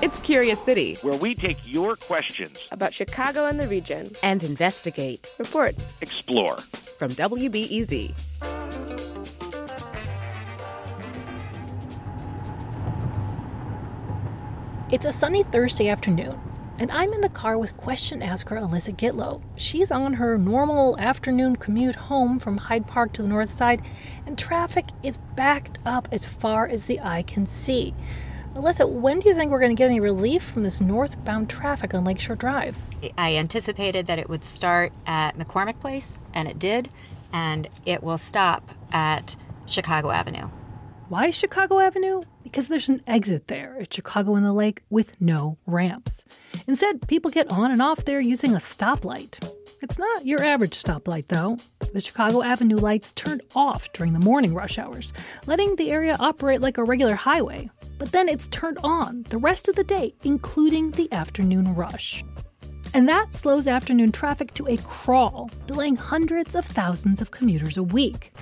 It's Curious City, where we take your questions about Chicago and the region and investigate, report, explore. From WBEZ. It's a sunny Thursday afternoon, and I'm in the car with question asker Alyssa Gitlow. She's on her normal afternoon commute home from Hyde Park to the north side, and traffic is backed up as far as the eye can see. Alyssa, when do you think we're going to get any relief from this northbound traffic on Lake Shore Drive? I anticipated that it would start at McCormick Place, and it did, and it will stop at Chicago Avenue. Why Chicago Avenue? Because there's an exit there at Chicago in the Lake with no ramps. Instead, people get on and off there using a stoplight. It's not your average stoplight, though. The Chicago Avenue lights turned off during the morning rush hours, letting the area operate like a regular highway. But then it's turned on the rest of the day, including the afternoon rush. And that slows afternoon traffic to a crawl, delaying hundreds of thousands of commuters a week.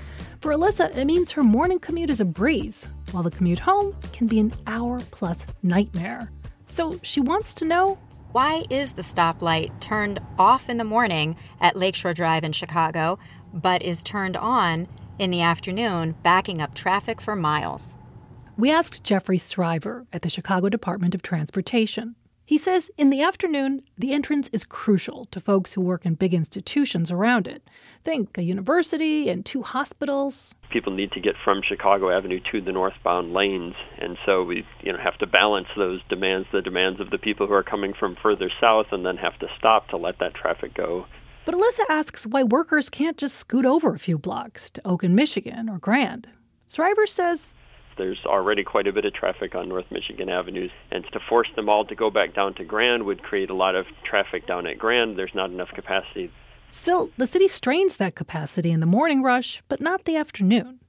For Alyssa, it means her morning commute is a breeze, while the commute home can be an hour plus nightmare. So she wants to know why is the stoplight turned off in the morning at Lake Shore Drive in Chicago, but is turned on in the afternoon, backing up traffic for miles? We asked Jeffrey Sriver at the Chicago Department of Transportation. He says in the afternoon, the entrance is crucial to folks who work in big institutions around it. Think a university and two hospitals. People need to get from Chicago Avenue to the northbound lanes, and so we you know have to balance those demands, the demands of the people who are coming from further south, and then have to stop to let that traffic go. But Alyssa asks why workers can't just scoot over a few blocks to Oakland, Michigan or Grand. Sriver says there's already quite a bit of traffic on North Michigan avenues, and to force them all to go back down to Grand would create a lot of traffic down at Grand. There's not enough capacity. Still, the city strains that capacity in the morning rush, but not the afternoon.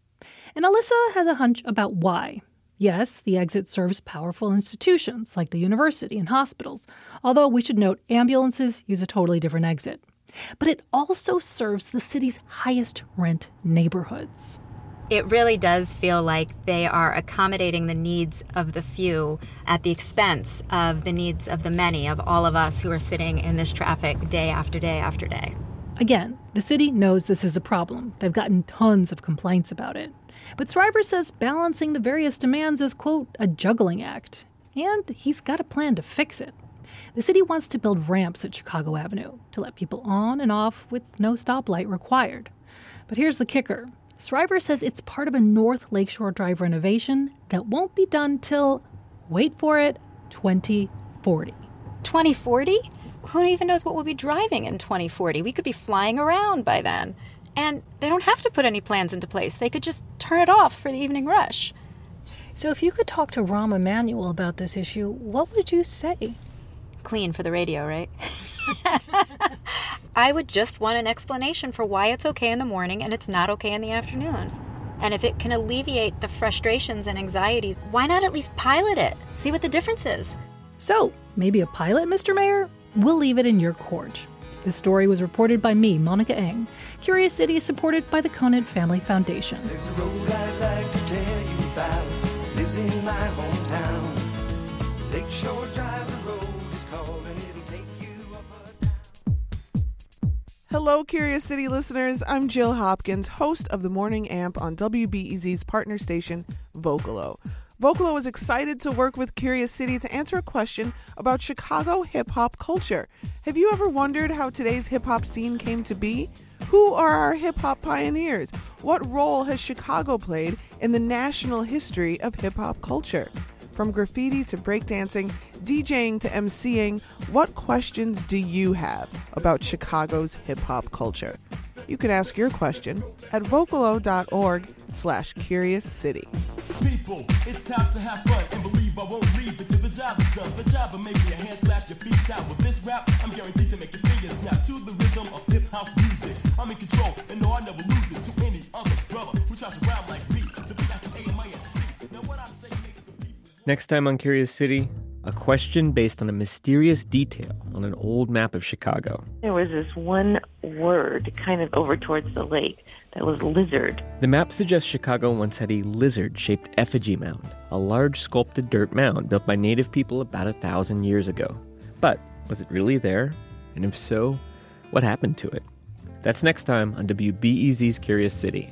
And Alyssa has a hunch about why. Yes, the exit serves powerful institutions like the university and hospitals, although we should note ambulances use a totally different exit. But it also serves the city's highest rent neighborhoods it really does feel like they are accommodating the needs of the few at the expense of the needs of the many, of all of us who are sitting in this traffic day after day after day. Again, the city knows this is a problem. They've gotten tons of complaints about it. But Sriver says balancing the various demands is, quote, a juggling act. And he's got a plan to fix it. The city wants to build ramps at Chicago Avenue to let people on and off with no stoplight required. But here's the kicker Sriver says it's part of a North Lake Shore Drive renovation that won't be done till, wait for it, 2040. 2040? Who even knows what we'll be driving in 2040? We could be flying around by then. And they don't have to put any plans into place. They could just turn it off for the evening rush. So, if you could talk to Rahm Emanuel about this issue, what would you say? Clean for the radio, right? I would just want an explanation for why it's okay in the morning and it's not okay in the afternoon. And if it can alleviate the frustrations and anxieties, why not at least pilot it? See what the difference is. So, maybe a pilot, Mr. Mayor? We'll leave it in your court. This story was reported by me, Monica Eng. Curious City is supported by the Conant Family Foundation. There's Hello, Curious City listeners. I'm Jill Hopkins, host of the Morning Amp on WBEZ's partner station, Vocalo. Vocalo is excited to work with Curious City to answer a question about Chicago hip hop culture. Have you ever wondered how today's hip hop scene came to be? Who are our hip hop pioneers? What role has Chicago played in the national history of hip hop culture? From graffiti to breakdancing, DJing to MCing, what questions do you have about Chicago's hip hop culture? You can ask your question at vocalo.org slash curious city. People, it's time to have fun and believe I won't leave until the job is done. The job will make your hands slap your feet out. With this rap, I'm guaranteed to make your fingers snap to the rhythm of hip house music. I'm in control and no, I never lose it to any other brother who tries to rap like me. To be that's A, M, I, S, C. Now what I say Next time on Curious City, a question based on a mysterious detail on an old map of Chicago. There was this one word kind of over towards the lake that was lizard. The map suggests Chicago once had a lizard shaped effigy mound, a large sculpted dirt mound built by native people about a thousand years ago. But was it really there? And if so, what happened to it? That's next time on WBEZ's Curious City.